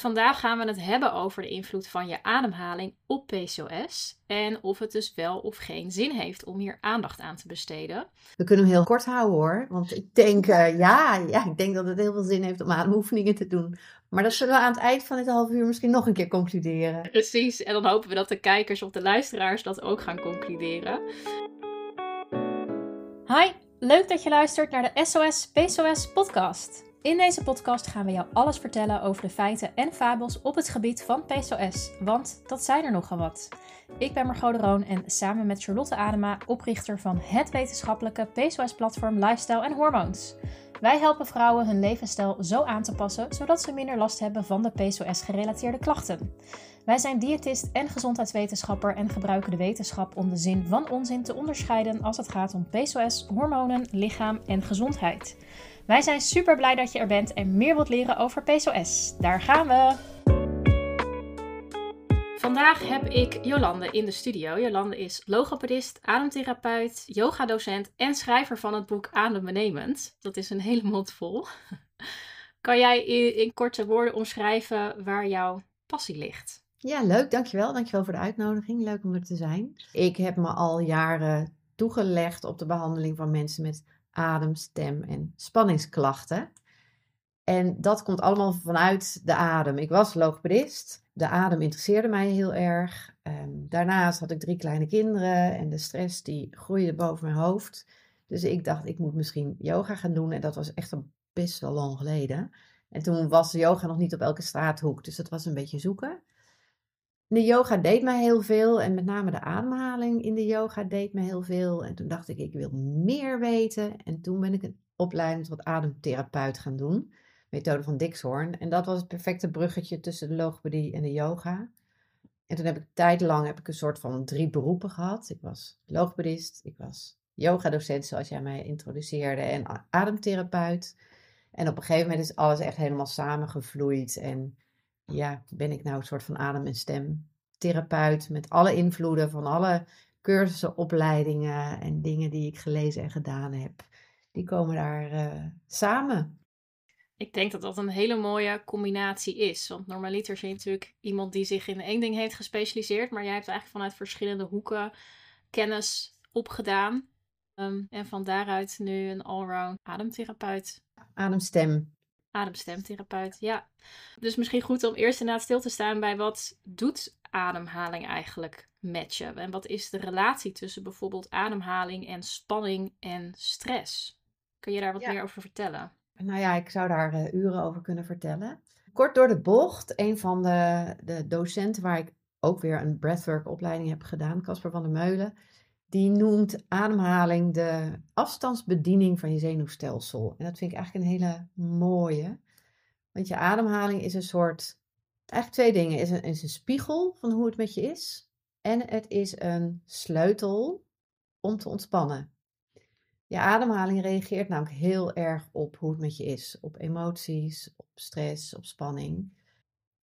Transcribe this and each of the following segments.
Vandaag gaan we het hebben over de invloed van je ademhaling op PCOS en of het dus wel of geen zin heeft om hier aandacht aan te besteden. We kunnen hem heel kort houden hoor, want ik denk, uh, ja, ja, ik denk dat het heel veel zin heeft om ademoefeningen te doen. Maar dat zullen we aan het eind van dit half uur misschien nog een keer concluderen. Precies, en dan hopen we dat de kijkers of de luisteraars dat ook gaan concluderen. Hi, leuk dat je luistert naar de SOS PCOS podcast. In deze podcast gaan we jou alles vertellen over de feiten en fabels op het gebied van PCOS, want dat zijn er nogal wat. Ik ben Margot de Roon en samen met Charlotte Adema, oprichter van het wetenschappelijke PCOS-platform Lifestyle en Hormoons. Wij helpen vrouwen hun levensstijl zo aan te passen, zodat ze minder last hebben van de PCOS-gerelateerde klachten. Wij zijn diëtist en gezondheidswetenschapper en gebruiken de wetenschap om de zin van onzin te onderscheiden als het gaat om PCOS, hormonen, lichaam en gezondheid. Wij zijn super blij dat je er bent en meer wilt leren over PCOS. Daar gaan we! Vandaag heb ik Jolande in de studio. Jolande is logopedist, ademtherapeut, yogadocent en schrijver van het boek Adembenemend. Dat is een hele mond vol. Kan jij in, korte woorden omschrijven waar jouw passie ligt? Ja, leuk. Dankjewel. Dankjewel voor de uitnodiging. Leuk om er te zijn. Ik heb me al jaren toegelegd op de behandeling van mensen met adem, stem en spanningsklachten. En dat komt allemaal vanuit de adem. Ik was logopedist. De adem interesseerde mij heel erg. Um, daarnaast had ik drie kleine kinderen en de stress die groeide boven mijn hoofd. Dus ik dacht, ik moet misschien yoga gaan doen. En dat was echt al best wel lang geleden. En toen was yoga nog niet op elke straathoek. Dus dat was een beetje zoeken. De yoga deed mij heel veel en met name de ademhaling in de yoga deed me heel veel. En toen dacht ik, ik wil meer weten. En toen ben ik een opleiding tot ademtherapeut gaan doen. Methode van Dixhoorn. En dat was het perfecte bruggetje tussen de logopedie en de yoga. En toen heb ik tijdlang heb ik een soort van drie beroepen gehad. Ik was logopedist, ik was yogadocent zoals jij mij introduceerde en ademtherapeut. En op een gegeven moment is alles echt helemaal samengevloeid en ja, ben ik nou een soort van adem- en stemtherapeut met alle invloeden van alle cursussen, opleidingen en dingen die ik gelezen en gedaan heb. Die komen daar uh, samen. Ik denk dat dat een hele mooie combinatie is. Want normaliter zie je natuurlijk iemand die zich in één ding heeft gespecialiseerd. Maar jij hebt eigenlijk vanuit verschillende hoeken kennis opgedaan. Um, en van daaruit nu een allround ademtherapeut. Ademstem Ademstemtherapeut, ja. Dus misschien goed om eerst inderdaad stil te staan bij wat doet ademhaling eigenlijk met je? En wat is de relatie tussen bijvoorbeeld ademhaling en spanning en stress? Kun je daar wat meer over vertellen? Nou ja, ik zou daar uh, uren over kunnen vertellen. Kort door de bocht, een van de, de docenten waar ik ook weer een breathwork opleiding heb gedaan, Casper van der Meulen, die noemt ademhaling de afstandsbediening van je zenuwstelsel. En dat vind ik eigenlijk een hele mooie. Want je ademhaling is een soort, eigenlijk twee dingen. Is een, is een spiegel van hoe het met je is. En het is een sleutel om te ontspannen. Je ademhaling reageert namelijk heel erg op hoe het met je is. Op emoties, op stress, op spanning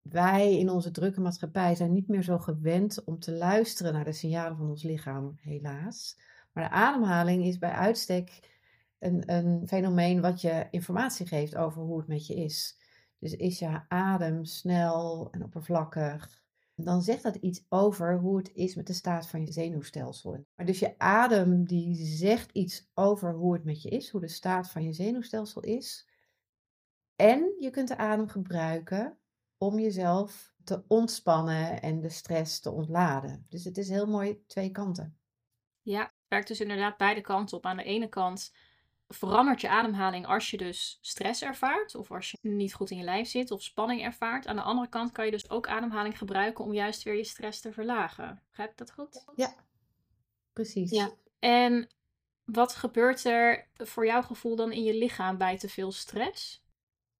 wij in onze drukke maatschappij zijn niet meer zo gewend om te luisteren naar de signalen van ons lichaam, helaas. Maar de ademhaling is bij uitstek een, een fenomeen wat je informatie geeft over hoe het met je is. Dus is je adem snel en oppervlakkig, dan zegt dat iets over hoe het is met de staat van je zenuwstelsel. Maar dus je adem die zegt iets over hoe het met je is, hoe de staat van je zenuwstelsel is. En je kunt de adem gebruiken om jezelf te ontspannen en de stress te ontladen. Dus het is heel mooi twee kanten. Ja, het werkt dus inderdaad beide kanten op. Aan de ene kant verandert je ademhaling als je dus stress ervaart of als je niet goed in je lijf zit of spanning ervaart. Aan de andere kant kan je dus ook ademhaling gebruiken om juist weer je stress te verlagen. Begrijp ik dat goed? Ja, precies. Ja. En wat gebeurt er voor jouw gevoel dan in je lichaam bij te veel stress?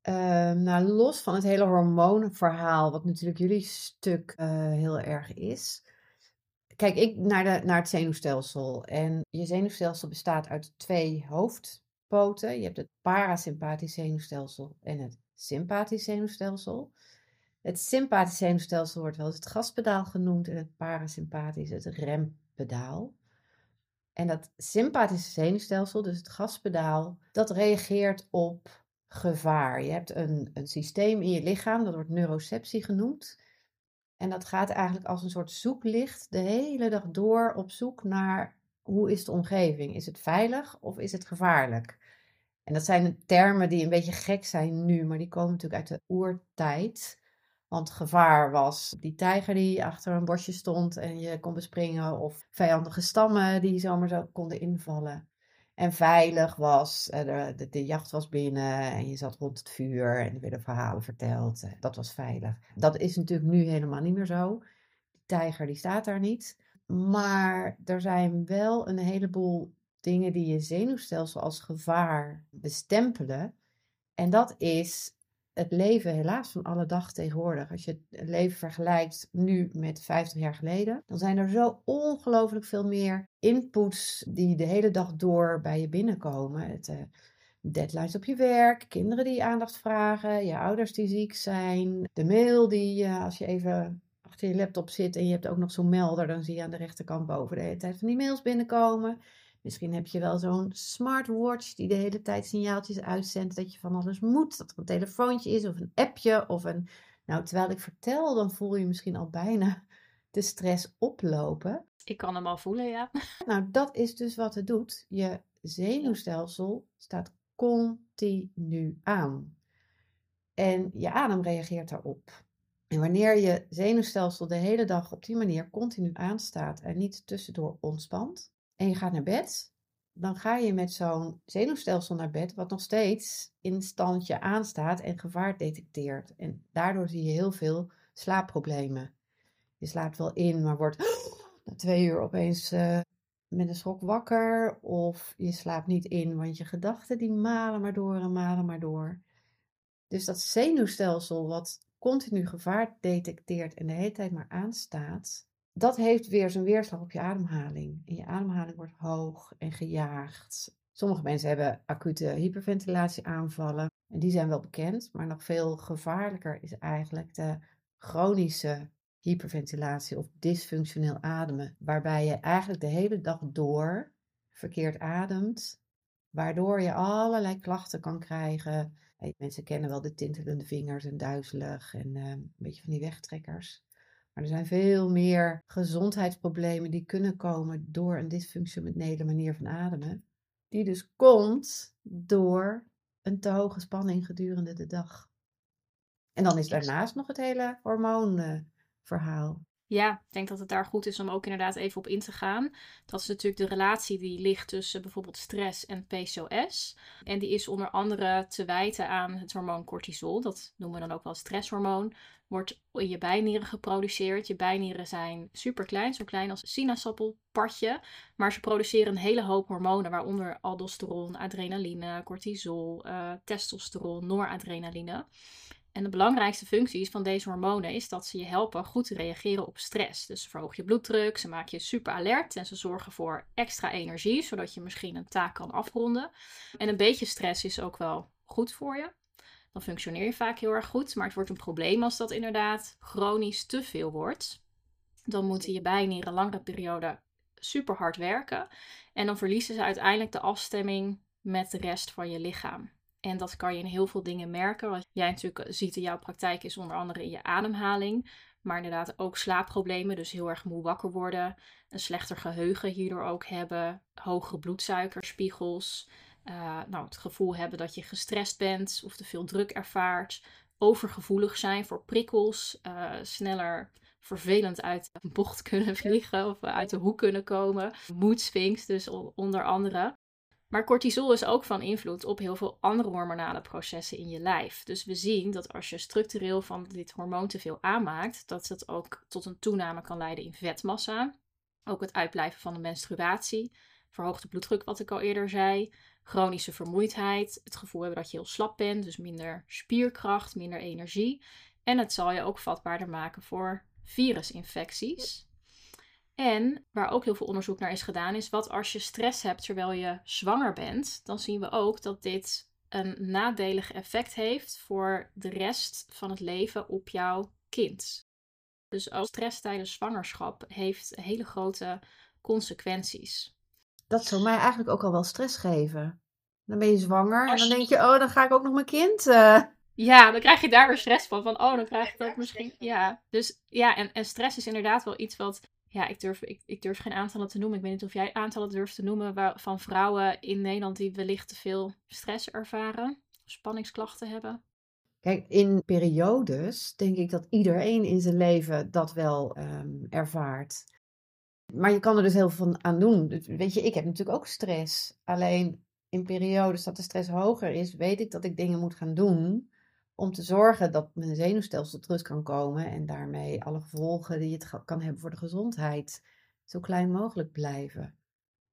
Ehm, nou, los van het hele hormoonverhaal, wat natuurlijk jullie stuk uh, heel erg is. Kijk ik naar, de, naar het zenuwstelsel. En je zenuwstelsel bestaat uit twee hoofdpoten. Je hebt het parasympathisch zenuwstelsel en het sympathisch zenuwstelsel. Het sympathisch zenuwstelsel wordt wel eens het gaspedaal genoemd en het parasympathisch het rempedaal. En dat sympathische zenuwstelsel, dus het gaspedaal, dat reageert op gevaar. Je hebt een, een systeem in je lichaam, dat wordt neuroceptie genoemd. En dat gaat eigenlijk als een soort zoeklicht de hele dag door op zoek naar hoe is de omgeving? Is het veilig of is het gevaarlijk? En dat zijn termen die een beetje gek zijn nu, maar die komen natuurlijk uit de oertijd. Want gevaar was die tijger die achter een bosje stond en je kon bespringen, of vijandige stammen die zomaar zo konden invallen. En veilig was, eh, de, de, jacht was binnen en je zat rond het vuur en er werden verhalen verteld. Eh, dat was veilig. Dat is natuurlijk nu helemaal niet meer zo. Die tijger die staat daar niet. Maar er zijn wel een heleboel dingen die je zenuwstelsel als gevaar bestempelen. En dat is het leven helaas van alle dag tegenwoordig. Als je het leven vergelijkt nu met 50 jaar geleden, dan zijn er zo ongelooflijk veel meer inputs die de hele dag door bij je binnenkomen. Het, uh, deadlines op je werk, kinderen die aandacht vragen, je ouders die ziek zijn, de mail die uh, als je even achter je laptop zit en je hebt ook nog zo'n melder, dan zie je aan de rechterkant boven de hele tijd van die mails binnenkomen. Misschien heb je wel zo'n smartwatch die de hele tijd signaaltjes uitzendt dat je van alles moet. Dat er een telefoontje is of een appje of een... Nou, terwijl ik vertel, dan voel je misschien al bijna de stress oplopen. Ik kan hem al voelen, ja. Nou, dat is dus wat het doet. Je zenuwstelsel staat continu aan. En je adem reageert daarop. En wanneer je zenuwstelsel de hele dag op die manier continu aanstaat en niet tussendoor ontspant, en je gaat naar bed, dan ga je met zo'n zenuwstelsel naar bed, wat nog steeds in standje aanstaat en gevaar detecteert. En daardoor zie je heel veel slaapproblemen. Je slaapt wel in, maar wordt na twee uur opeens uh, met een schok wakker. Of je slaapt niet in, want je gedachten die malen maar door en malen maar door. Dus dat zenuwstelsel wat continu gevaar detecteert en de hele tijd maar aanstaat, dat heeft weer zijn weerslag op je ademhaling. En je ademhaling wordt hoog en gejaagd. Sommige mensen hebben acute hyperventilatieaanvallen. En die zijn wel bekend, maar nog veel gevaarlijker is eigenlijk de chronische hyperventilatie of dysfunctioneel ademen. Waarbij je eigenlijk de hele dag door verkeerd ademt, waardoor je allerlei klachten kan krijgen. Mensen kennen wel de tintelende vingers en duizelig en uh, een beetje van die wegtrekkers. Maar er zijn veel meer gezondheidsproblemen die kunnen komen door een dysfunctionele manier van ademen. Die dus komt door een te hoge spanning gedurende de dag. En dan is daarnaast nog het hele hormoonverhaal. Ja, ik denk dat het daar goed is om ook inderdaad even op in te gaan. Dat is natuurlijk de relatie die ligt tussen bijvoorbeeld stress en PCOS. En die is onder andere te wijten aan het hormoon cortisol. Dat noemen we dan ook wel stresshormoon. Wordt in je bijnieren geproduceerd. Je bijnieren zijn super klein, zo klein als een sinaasappelpartje. Maar ze produceren een hele hoop hormonen, waaronder aldosteron, adrenaline, cortisol, uh, testosteron, noradrenaline. En de belangrijkste functies van deze hormonen is dat ze je helpen goed te reageren op stress. Dus ze verhogen je bloeddruk, ze maken je super alert en ze zorgen voor extra energie, zodat je misschien een taak kan afronden. En een beetje stress is ook wel goed voor je. Dan functioneer je vaak heel erg goed, maar het wordt een probleem als dat inderdaad chronisch te veel wordt. Dan moeten je bijnieren langere periode super hard werken en dan verliezen ze uiteindelijk de afstemming met de rest van je lichaam. En dat kan je in heel veel dingen merken. Wat jij natuurlijk ziet in jouw praktijk is onder andere in je ademhaling. Maar inderdaad ook slaapproblemen, dus heel erg moe wakker worden. Een slechter geheugen hierdoor ook hebben. Hogere bloedsuikerspiegels. Uh, nou, het gevoel hebben dat je gestrest bent of te veel druk ervaart. Overgevoelig zijn voor prikkels. Uh, sneller vervelend uit de bocht kunnen vliegen of uit de hoek kunnen komen. Mood swings dus onder andere. Maar cortisol is ook van invloed op heel veel andere hormonale processen in je lijf. Dus we zien dat als je structureel van dit hormoon te veel aanmaakt, dat het ook tot een toename kan leiden in vetmassa. Ook het uitblijven van de menstruatie, verhoogde bloeddruk, wat ik al eerder zei, chronische vermoeidheid, het gevoel hebben dat je heel slap bent, dus minder spierkracht, minder energie. En het zal je ook vatbaarder maken voor virusinfecties. En waar ook heel veel onderzoek naar is gedaan, is wat als je stress hebt terwijl je zwanger bent, dan zien we ook dat dit een nadelig effect heeft voor de rest van het leven op jouw kind. Dus ook stress tijdens zwangerschap heeft hele grote consequenties. Dat zou mij eigenlijk ook al wel stress geven. Dan ben je zwanger en dan denk je, oh, dan ga ik ook nog mijn kind. Uh... Ja, dan krijg je daar weer stress van. Van, oh, dan krijg ik dat misschien. Ja, dus ja, en, en stress is inderdaad wel iets wat. Ja, ik durf, ik, ik durf geen aantallen te noemen. Ik weet niet of jij aantallen durft te noemen van vrouwen in Nederland die wellicht te veel stress ervaren, spanningsklachten hebben. Kijk, in periodes denk ik dat iedereen in zijn leven dat wel um, ervaart. Maar je kan er dus heel veel van aan doen. Weet je, ik heb natuurlijk ook stress. Alleen in periodes dat de stress hoger is, weet ik dat ik dingen moet gaan doen om te zorgen dat mijn zenuwstelsel terug kan komen en daarmee alle gevolgen die het kan hebben voor de gezondheid zo klein mogelijk blijven.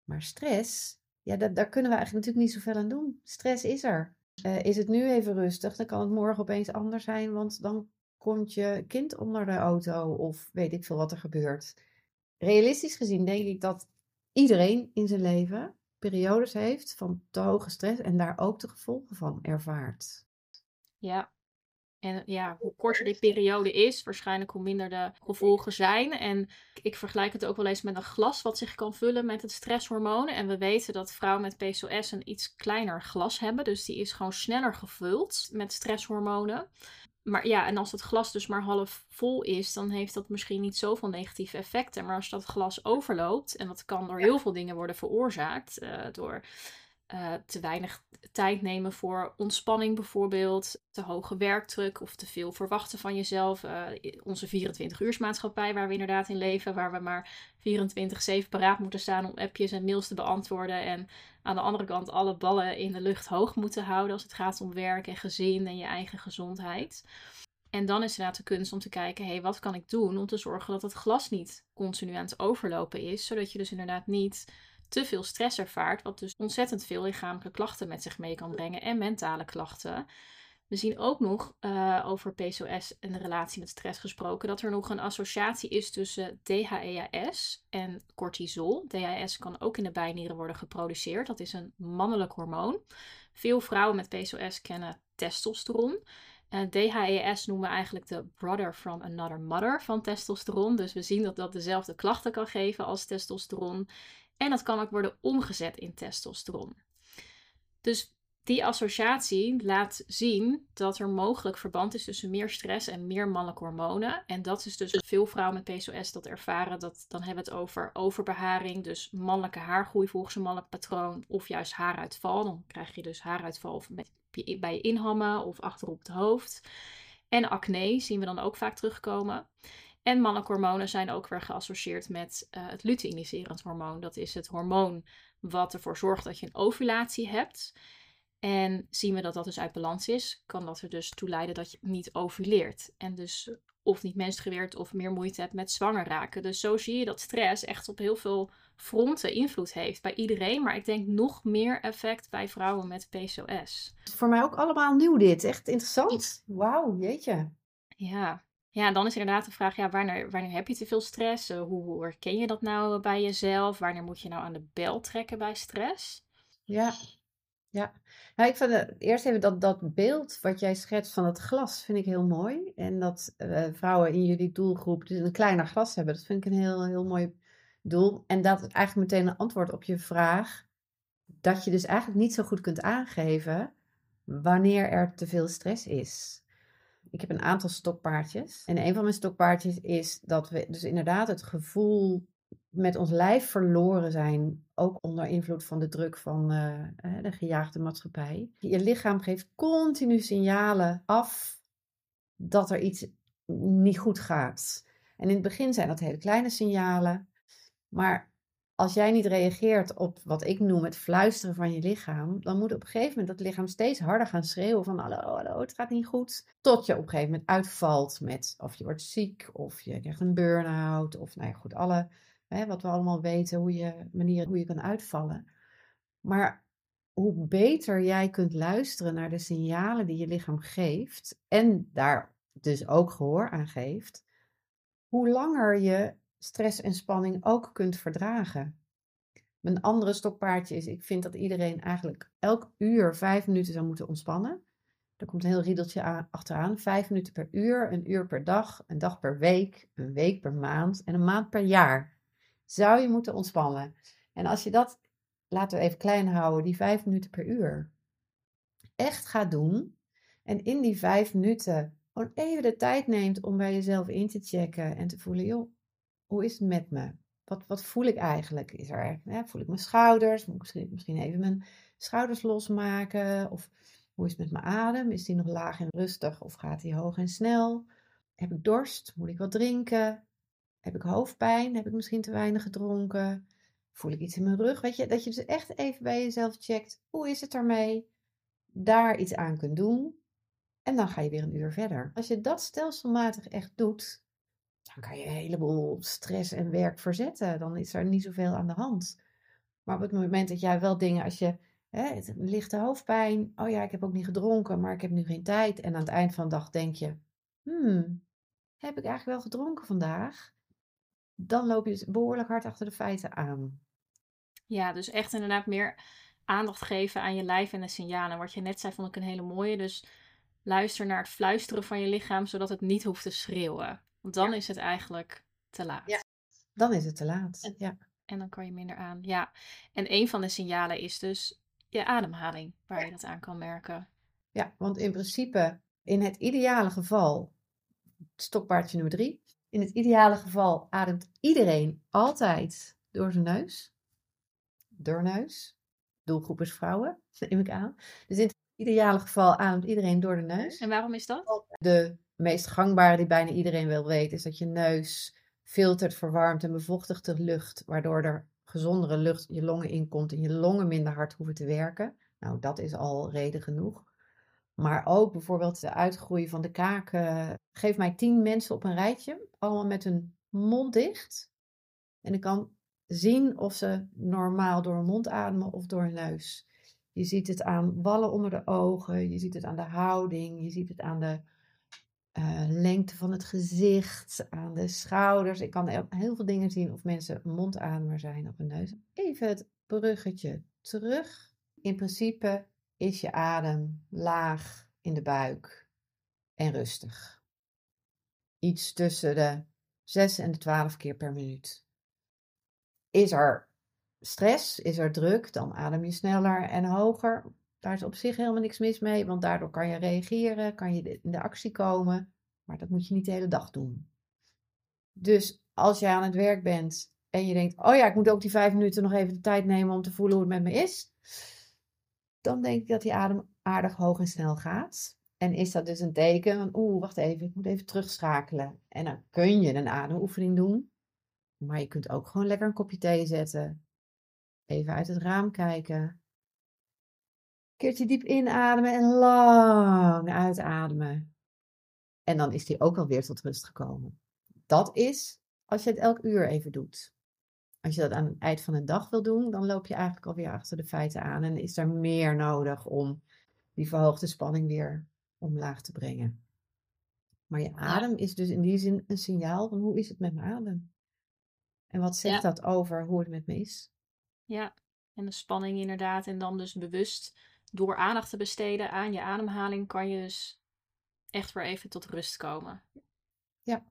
Maar stress, ja, daar, daar kunnen we eigenlijk natuurlijk niet zoveel aan doen. Stress is er. Uh, is het nu even rustig, dan kan het morgen opeens anders zijn, want dan komt je kind onder de auto of weet ik veel wat er gebeurt. Realistisch gezien denk ik dat iedereen in zijn leven periodes heeft van te hoge stress en daar ook de gevolgen van ervaart. Ja, en ja, hoe korter die periode is, waarschijnlijk hoe minder de gevolgen zijn. En ik vergelijk het ook wel eens met een glas wat zich kan vullen met het stresshormoon. En we weten dat vrouwen met PCOS een iets kleiner glas hebben. Dus die is gewoon sneller gevuld met stresshormonen. Maar ja, en als het glas dus maar half vol is, dan heeft dat misschien niet zoveel negatieve effecten. Maar als dat glas overloopt, en dat kan door heel veel dingen worden veroorzaakt, uh, door uh, te weinig tijd nemen voor ontspanning bijvoorbeeld, te hoge werkdruk of te veel verwachten van jezelf. Uh, onze 24-uursmaatschappij waar we inderdaad in leven, waar we maar 24-7 paraat moeten staan om appjes en mails te beantwoorden. En aan de andere kant alle ballen in de lucht hoog moeten houden als het gaat om werk en gezin en je eigen gezondheid. En dan is inderdaad de kunst om te kijken, hé, hey, wat kan ik doen om te zorgen dat het glas niet continu aan het overlopen is, zodat je dus inderdaad niet te veel stress ervaart, wat dus ontzettend veel lichamelijke klachten met zich mee kan brengen en mentale klachten. We zien ook nog uh, over PCOS en de relatie met stress gesproken dat er nog een associatie is tussen DHEAS en cortisol. DHEAS kan ook in de bijnieren worden geproduceerd. Dat is een mannelijk hormoon. Veel vrouwen met PCOS kennen testosteron. Uh, DHEAS noemen we eigenlijk de brother from another mother van testosteron. Dus we zien dat dat dezelfde klachten kan geven als testosteron. En dat kan ook worden omgezet in testosteron. Dus die associatie laat zien dat er mogelijk verband is tussen meer stress en meer mannelijke hormonen. En dat is dus veel vrouwen met PCOS dat ervaren. Dat, dan hebben we het over overbeharing, dus mannelijke haargroei volgens een mannelijk patroon. Of juist haaruitval. Dan krijg je dus haaruitval bij je inhammen of achterop het hoofd. En acne zien we dan ook vaak terugkomen. En mannelijke hormonen zijn ook weer geassocieerd met uh, het luteiniserend hormoon. Dat is het hormoon wat ervoor zorgt dat je een ovulatie hebt. En zien we dat dat dus uit balans is, kan dat er dus toe leiden dat je niet ovuleert. En dus of niet menstrueert of meer moeite hebt met zwanger raken. Dus zo zie je dat stress echt op heel veel fronten invloed heeft bij iedereen. Maar ik denk nog meer effect bij vrouwen met PCOS. Voor mij ook allemaal nieuw dit. Echt interessant. Wauw, jeetje. Ja, ja, dan is inderdaad de vraag, ja, wanneer, wanneer heb je te veel stress? Uh, hoe, herken je dat nou bij jezelf? Wanneer moet je nou aan de bel trekken bij stress? Ja, ja. Nou, ik vind uh, eerst even dat, dat beeld wat jij schetst van het glas, vind ik heel mooi. En dat uh, vrouwen in jullie doelgroep dus een kleiner glas hebben, dat vind ik een heel, heel mooi doel. En dat eigenlijk meteen een antwoord op je vraag, dat je dus eigenlijk niet zo goed kunt aangeven wanneer er te veel stress is ik heb een aantal stokpaardjes. En een van mijn stokpaardjes is dat we dus inderdaad het gevoel met ons lijf verloren zijn. Ook onder invloed van de druk van uh, de gejaagde maatschappij. Je lichaam geeft continu signalen af dat er iets niet goed gaat. En in het begin zijn dat hele kleine signalen. Maar als jij niet reageert op wat ik noem het fluisteren van je lichaam, dan moet op een gegeven moment dat lichaam steeds harder gaan schreeuwen van hallo, hallo, het gaat niet goed. Tot je op een gegeven moment uitvalt met of je wordt ziek of je krijgt een burn-out of nou ja, goed, alle, hè, wat we allemaal weten, hoe je, manieren hoe je kan uitvallen. Maar hoe beter jij kunt luisteren naar de signalen die je lichaam geeft en daar dus ook gehoor aan geeft, hoe langer je stress en spanning ook kunt verdragen. Mijn andere stokpaardje is, ik vind dat iedereen eigenlijk elk uur vijf minuten zou moeten ontspannen. Er komt een heel riedeltje aan, achteraan. Vijf minuten per uur, een uur per dag, een dag per week, een week per maand en een maand per jaar. Zou je moeten ontspannen. En als je dat laten we even klein houden, die vijf minuten per uur, echt gaat doen. En in die vijf minuten gewoon even de tijd neemt om bij jezelf in te checken en te voelen, joh, hoe is het met me? Wat, wat voel ik eigenlijk? Is er, hè, voel ik mijn schouders? Moet ik misschien, misschien even mijn schouders losmaken? Of hoe is het met mijn adem? Is die nog laag en rustig of gaat die hoog en snel? Heb ik dorst? Moet ik wat drinken? Heb ik hoofdpijn? Heb ik misschien te weinig gedronken? Voel ik iets in mijn rug? Weet je, dat je dus echt even bij jezelf checkt. Hoe is het ermee? Daar iets aan kunt doen. En dan ga je weer een uur verder. Als je dat stelselmatig echt doet, dan kan je een heleboel stress en werk verzetten. Dan is er niet zoveel aan de hand. Maar op het moment dat jij wel dingen, als je hè, lichte hoofdpijn, oh ja, ik heb ook niet gedronken, maar ik heb nu geen tijd. En aan het eind van de dag denk je, hmm, heb ik eigenlijk wel gedronken vandaag? Dan loop je behoorlijk hard achter de feiten aan. Ja, dus echt inderdaad meer aandacht geven aan je lijf en de signalen. Wat je net zei, vond ik een hele mooie. Dus luister naar het fluisteren van je lichaam, zodat het niet hoeft te schreeuwen. Want dan is het eigenlijk te laat. Ja, dan is het te laat. En, ja. en dan kan je minder aan. Ja, en een van de signalen is dus je ademhaling, waar je dat aan kan merken. Ja, want in principe, in het ideale geval, stokpaardje nummer drie, in het ideale geval ademt iedereen altijd door zijn neus. Door neus. Doelgroep is vrouwen, neem ik aan. Dus in het ideale geval ademt iedereen door de neus. En waarom is dat? De meest gangbare die bijna iedereen wel weet, is dat je neus filtert, verwarmt en bevochtigt de lucht, waardoor er gezondere lucht je longen inkomt en je longen minder hard hoeven te werken. Nou, dat is al reden genoeg. Maar ook bijvoorbeeld de uitgroei van de kaken. Geef mij tien mensen op een rijtje, allemaal met hun mond dicht. En ik kan zien of ze normaal door hun mond ademen of door hun neus. Je ziet het aan wallen onder de ogen, je ziet het aan de houding, je ziet het aan de uh, lengte van het gezicht, aan de schouders. Ik kan heel veel dingen zien of mensen mondademer zijn of een neus. Even het bruggetje terug. In principe is je adem laag in de buik en rustig. Iets tussen de 6 en de 12 keer per minuut. Is er stress, is er druk, dan adem je sneller en hoger. Daar is op zich helemaal niks mis mee, want daardoor kan je reageren, kan je in de actie komen. Maar dat moet je niet de hele dag doen. Dus als je aan het werk bent en je denkt: Oh ja, ik moet ook die vijf minuten nog even de tijd nemen om te voelen hoe het met me is. Dan denk ik dat die adem aardig hoog en snel gaat. En is dat dus een teken van: Oeh, wacht even, ik moet even terugschakelen. En dan kun je een ademoefening doen. Maar je kunt ook gewoon lekker een kopje thee zetten. Even uit het raam kijken. Keertje diep inademen en lang uitademen. En dan is die ook alweer tot rust gekomen. Dat is als je het elk uur even doet. Als je dat aan het eind van de dag wil doen, dan loop je eigenlijk alweer achter de feiten aan. En is er meer nodig om die verhoogde spanning weer omlaag te brengen. Maar je adem is dus in die zin een signaal van hoe is het met mijn adem? En wat zegt dat over hoe het met me is? Ja, en de spanning inderdaad. En dan dus bewust door aandacht te besteden aan je ademhaling kan je dus echt weer even tot rust komen. Ja.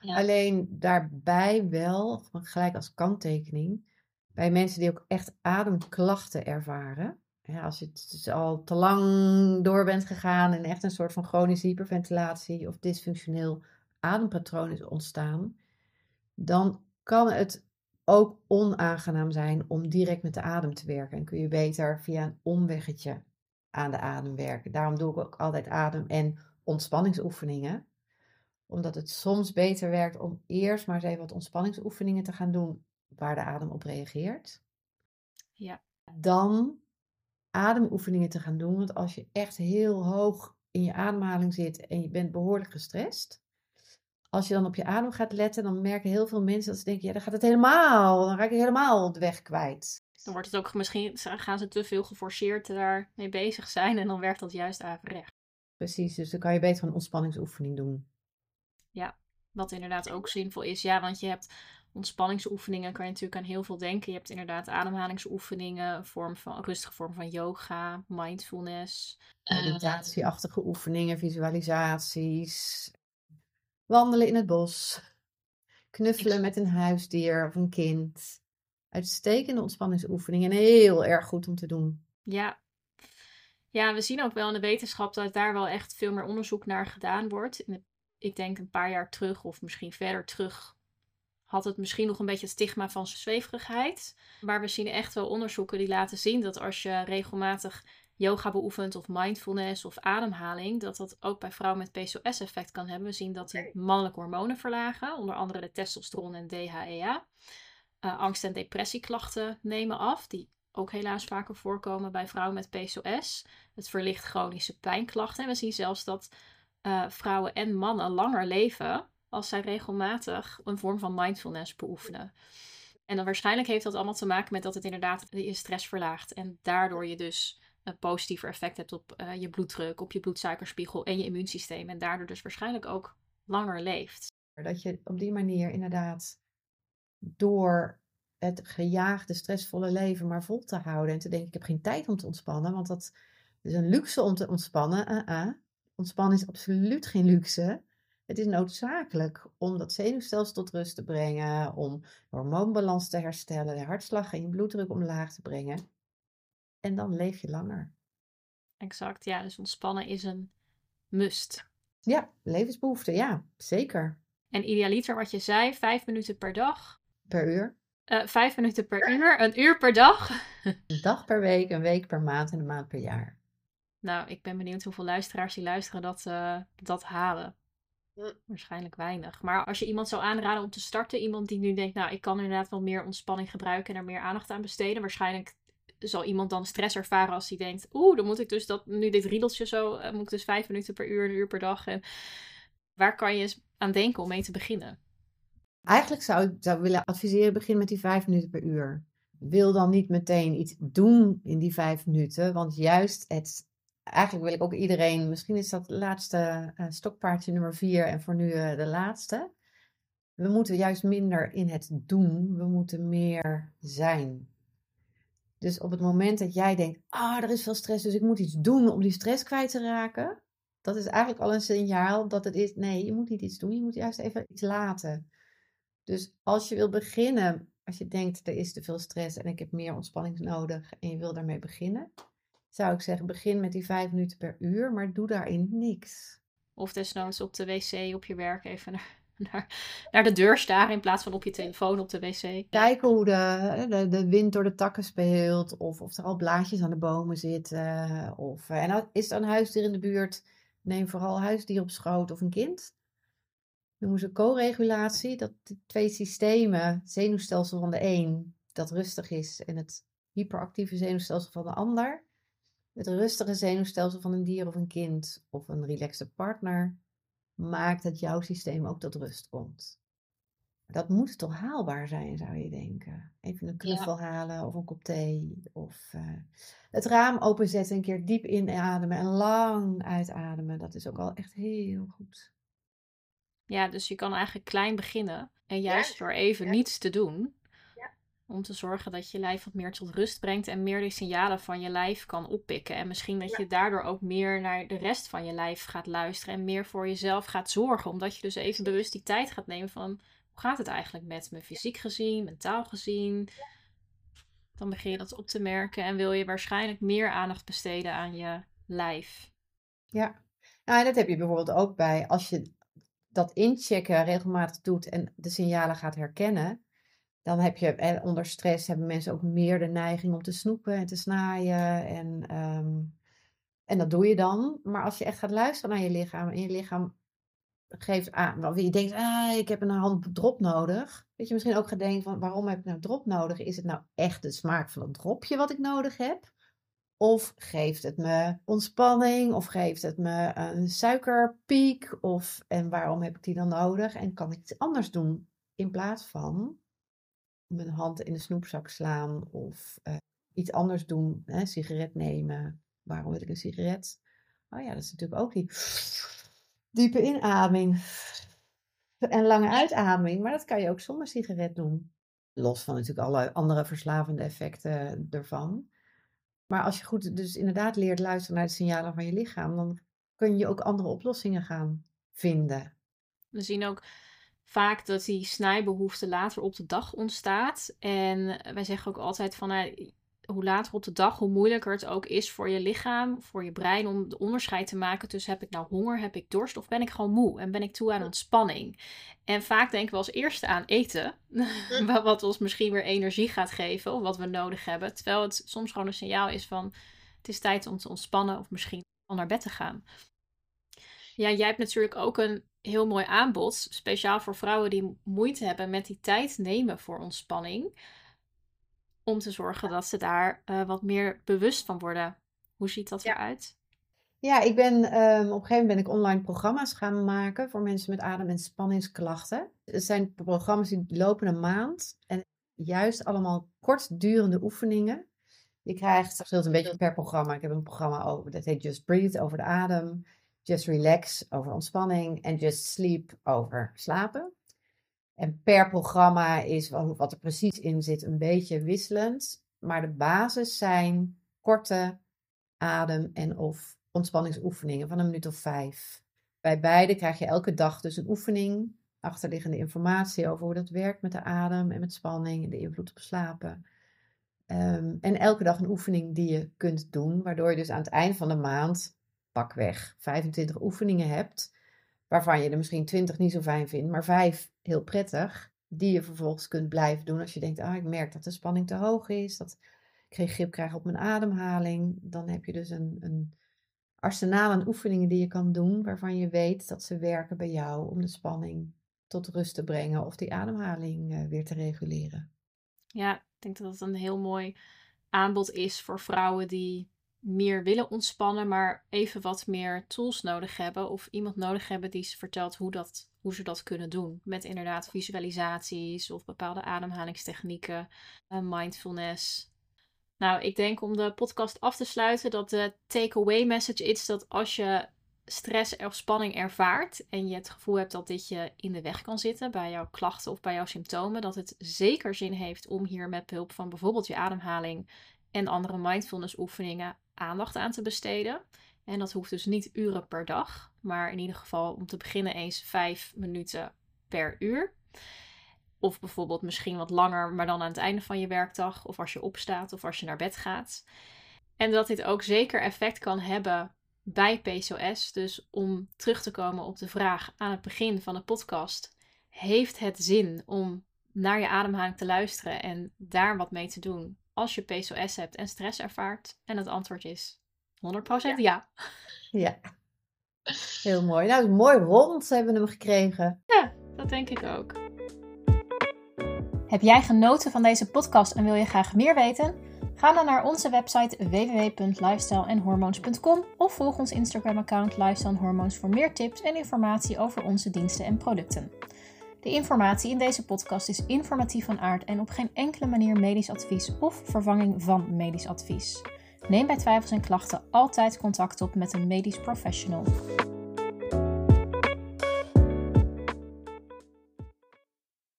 ja. Alleen daarbij wel, gelijk als kanttekening, bij mensen die ook echt ademklachten ervaren. als je het dus al te lang door bent gegaan en echt een soort van chronische hyperventilatie of dysfunctioneel adempatroon is ontstaan, dan kan het ook onaangenaam zijn om direct met de adem te werken. En kun je beter via een omweggetje aan de adem werken. Daarom doe ik ook altijd adem- en ontspanningsoefeningen. Omdat het soms beter werkt om eerst maar eens even wat ontspanningsoefeningen te gaan doen waar de adem op reageert. Ja. Dan ademoefeningen te gaan doen. Want als je echt heel hoog in je ademhaling zit en je bent behoorlijk gestrest, als je dan op je adem gaat letten, dan merken heel veel mensen dat ze denken, ja, dan gaat het helemaal, dan raak ik helemaal de weg kwijt. Dan wordt het ook misschien, gaan ze te veel geforceerd daarmee bezig zijn en dan werkt dat juist averecht. Precies, dus dan kan je beter een ontspanningsoefening doen. Ja, wat inderdaad ook zinvol is. Ja, want je hebt ontspanningsoefeningen, kan je natuurlijk aan heel veel denken. Je hebt inderdaad ademhalingsoefeningen, vorm van, rustige vorm van yoga, mindfulness. Meditatieachtige oefeningen, visualisaties, Wandelen in het bos. Knuffelen met een huisdier of een kind. uitstekende ontspanningsoefening en heel erg goed om te doen. Ja. Ja, we zien ook wel in de wetenschap dat daar wel echt veel meer onderzoek naar gedaan wordt. Ik denk een paar jaar terug of misschien verder terug had het misschien nog een beetje het stigma van zweverigheid. Maar we zien echt wel onderzoeken die laten zien dat als je regelmatig yoga beoefent of mindfulness of ademhaling, dat dat ook bij vrouwen met PCOS effect kan hebben. We zien dat die mannelijke hormonen verlagen, onder andere de testosteron en DHEA. Uh, angst- en depressieklachten nemen af, die ook helaas vaker voorkomen bij vrouwen met PCOS. Het verlicht chronische pijnklachten. En we zien zelfs dat uh, vrouwen en mannen langer leven als zij regelmatig een vorm van mindfulness beoefenen. En dan waarschijnlijk heeft dat allemaal te maken met dat het inderdaad je stress verlaagt. En daardoor je dus een positiever effect hebt op uh, je bloeddruk, op je bloedsuikerspiegel en je immuunsysteem. En daardoor dus waarschijnlijk ook langer leeft. Dat je op die manier inderdaad door het gejaagde, stressvolle leven maar vol te houden. En te denken, ik heb geen tijd om te ontspannen. Want dat is een luxe om te ontspannen. -uh. Ontspannen is absoluut geen luxe. Het is noodzakelijk om dat zenuwstelsel tot rust te brengen, om hormoonbalans te herstellen, de hartslag en je bloeddruk omlaag te brengen. En dan leef je langer. Exact, ja. Dus ontspannen is een must. Ja, levensbehoefte, ja, zeker. En idealiter wat je zei, vijf minuten per dag. Per uur? Uh, vijf minuten per uur, een uur per dag. een dag per week, een week per maand en een maand per jaar. Nou, ik ben benieuwd hoeveel luisteraars die luisteren dat, uh, dat halen. Waarschijnlijk weinig. Maar als je iemand zou aanraden om te starten, iemand die nu denkt, nou, ik kan inderdaad wel meer ontspanning gebruiken en er meer aandacht aan besteden. Waarschijnlijk zal iemand dan stress ervaren als hij denkt, oeh, dan moet ik dus dat, nu dit riedeltje zo, uh, moet ik dus vijf minuten per uur, een uur per dag. Waar kan je aan denken om mee te beginnen? Eigenlijk zou ik zou willen adviseren, begin met die vijf minuten per uur. Wil dan niet meteen iets doen in die vijf minuten, want juist het eigenlijk wil ik ook iedereen, misschien is dat laatste uh, stokpaardje nummer vier en voor nu uh, de laatste. We moeten juist minder in het doen, we moeten meer zijn. Dus op het moment dat jij denkt, ah, er is veel stress, dus ik moet iets doen om die stress kwijt te raken, dat is eigenlijk al een signaal dat het is, nee, je moet niet iets doen, je moet juist even iets laten. Dus als je wil beginnen, als je denkt, er is te veel stress en ik heb meer ontspanning nodig en je wil daarmee beginnen, zou ik zeggen, begin met die vijf minuten per uur, maar doe daarin niks. Of desnoods op de wc op je werk even naar, naar, de deur staren in plaats van op je telefoon op de wc. Kijken hoe de, de, de wind door de takken speelt, of, of er al blaadjes aan de bomen zitten. Of, eh, en is er een huisdier in de buurt, neem vooral huisdier op schoot of een kind. Noemen ze co-regulatie, dat de twee systemen, het zenuwstelsel van de een, dat rustig is, en het hyperactieve zenuwstelsel van de ander, het rustige zenuwstelsel van een dier of een kind of een relaxte partner maakt dat jouw systeem ook tot rust komt. Dat moet toch haalbaar zijn, zou je denken. Even een knuffel halen of een kop thee. Of uh, het raam openzetten, een keer diep inademen en lang uitademen. Dat is ook al echt heel goed. Ja, dus je kan eigenlijk klein beginnen. En juist door even niets te doen, om te zorgen dat je lijf wat meer tot rust brengt en meer de signalen van je lijf kan oppikken. En misschien dat je daardoor ook meer naar de rest van je lijf gaat luisteren en meer voor jezelf gaat zorgen. Omdat je dus even bewust die tijd gaat nemen van hoe gaat het eigenlijk met me fysiek gezien, mentaal gezien. Dan begin je dat op te merken en wil je waarschijnlijk meer aandacht besteden aan je lijf. Ja, nou, dat heb je bijvoorbeeld ook bij als je dat inchecken regelmatig doet en de signalen gaat herkennen dan heb je onder stress hebben mensen ook meer de neiging om te snoepen en te snaaien. En, ehm, en dat doe je dan. Maar als je echt gaat luisteren naar je lichaam en je lichaam geeft aan, je denkt, ah, ik heb een hand drop nodig. Dat je misschien ook gaat denken van, waarom heb ik nou drop nodig? Is het nou echt de smaak van het dropje wat ik nodig heb? Of geeft het me ontspanning? Of geeft het me een suikerpiek? Of, en waarom heb ik die dan nodig? En kan ik iets anders doen in plaats van mijn hand in de snoepzak slaan of uh, iets anders doen, hè, sigaret nemen. Waarom wil ik een sigaret? Oh ja, dat is natuurlijk ook die diepe inademing en lange uitademing, maar dat kan je ook zonder sigaret doen. Los van natuurlijk alle andere verslavende effecten ervan. Maar als je goed dus inderdaad leert luisteren naar de signalen van je lichaam, dan kun je ook andere oplossingen gaan vinden. We zien ook vaak dat die snijbehoefte later op de dag ontstaat. En wij zeggen ook altijd van nou, hoe later op de dag, hoe moeilijker het ook is voor je lichaam, voor je brein om de onderscheid te maken tussen heb ik nou honger, heb ik dorst of ben ik gewoon moe en ben ik toe aan ontspanning. En vaak denken we als eerste aan eten, wat ons misschien weer energie gaat geven of wat we nodig hebben. Terwijl het soms gewoon een signaal is van het is tijd om te ontspannen of misschien al naar bed te gaan. Ja, jij hebt natuurlijk ook een heel mooi aanbod, speciaal voor vrouwen die moeite hebben met die tijd nemen voor ontspanning. Om te zorgen dat ze daar uh, wat meer bewust van worden. Hoe ziet dat eruit? Ja, ik ben, um, op een gegeven moment ben ik online programma's gaan maken voor mensen met adem- en spanningsklachten. Het zijn programma's die lopen een maand en juist allemaal kortdurende oefeningen. Je krijgt, het verschilt een beetje per programma. Ik heb een programma over, dat heet Just Breathe, over de adem. Just Relax, over ontspanning. En Just Sleep, over slapen. En per programma is wat er precies in zit een beetje wisselend. Maar de basis zijn korte adem- en of ontspanningsoefeningen van een minuut of vijf. Bij beide krijg je elke dag dus een oefening, achterliggende informatie over hoe dat werkt met de adem en met spanning en de invloed op slapen. Um, en elke dag een oefening die je kunt doen, waardoor je dus aan het eind van de maand pakweg 25 oefeningen hebt, waarvan je er misschien 20 niet zo fijn vindt, maar 5 heel prettig, die je vervolgens kunt blijven doen als je denkt, ah, ik merk dat de spanning te hoog is, dat ik geen grip krijg op mijn ademhaling. Dan heb je dus een, een arsenaal aan oefeningen die je kan doen, waarvan je weet dat ze werken bij jou om de spanning tot rust te brengen of die ademhaling uh, weer te reguleren. Ja, ik denk dat het een heel mooi aanbod is voor vrouwen die meer willen ontspannen, maar even wat meer tools nodig hebben. Of iemand nodig hebben die ze vertelt hoe, dat, hoe ze dat kunnen doen. Met inderdaad visualisaties of bepaalde ademhalingstechnieken, uh, mindfulness. Nou, ik denk om de podcast af te sluiten dat de takeaway message is dat als je stress of spanning ervaart en je het gevoel hebt dat dit je in de weg kan zitten bij jouw klachten of bij jouw symptomen, dat het zeker zin heeft om hier met behulp van bijvoorbeeld je ademhaling en andere mindfulness oefeningen aandacht aan te besteden. En dat hoeft dus niet uren per dag, maar in ieder geval om te beginnen eens vijf minuten per uur. Of bijvoorbeeld misschien wat langer, maar dan aan het einde van je werkdag, of als je opstaat of als je naar bed gaat. En dat dit ook zeker effect kan hebben bij PCOS. Dus om terug te komen op de vraag aan het begin van de podcast: heeft het zin om naar je ademhaling te luisteren en daar wat mee te doen? Als je PCOS hebt en stress ervaart? En het antwoord is 100% ja. ja. Heel mooi. Nou, mooi rond hebben we hem gekregen. Ja, dat denk ik ook. Heb jij genoten van deze podcast en wil je graag meer weten? Ga dan naar onze website www.lifestyleenhormoons.com of volg ons Instagram-account Lifestyle Hormones voor meer tips en informatie over onze diensten en producten. De informatie in deze podcast is informatief van aard en op geen enkele manier medisch advies of vervanging van medisch advies. Neem bij twijfels en klachten altijd contact op met een medisch professional.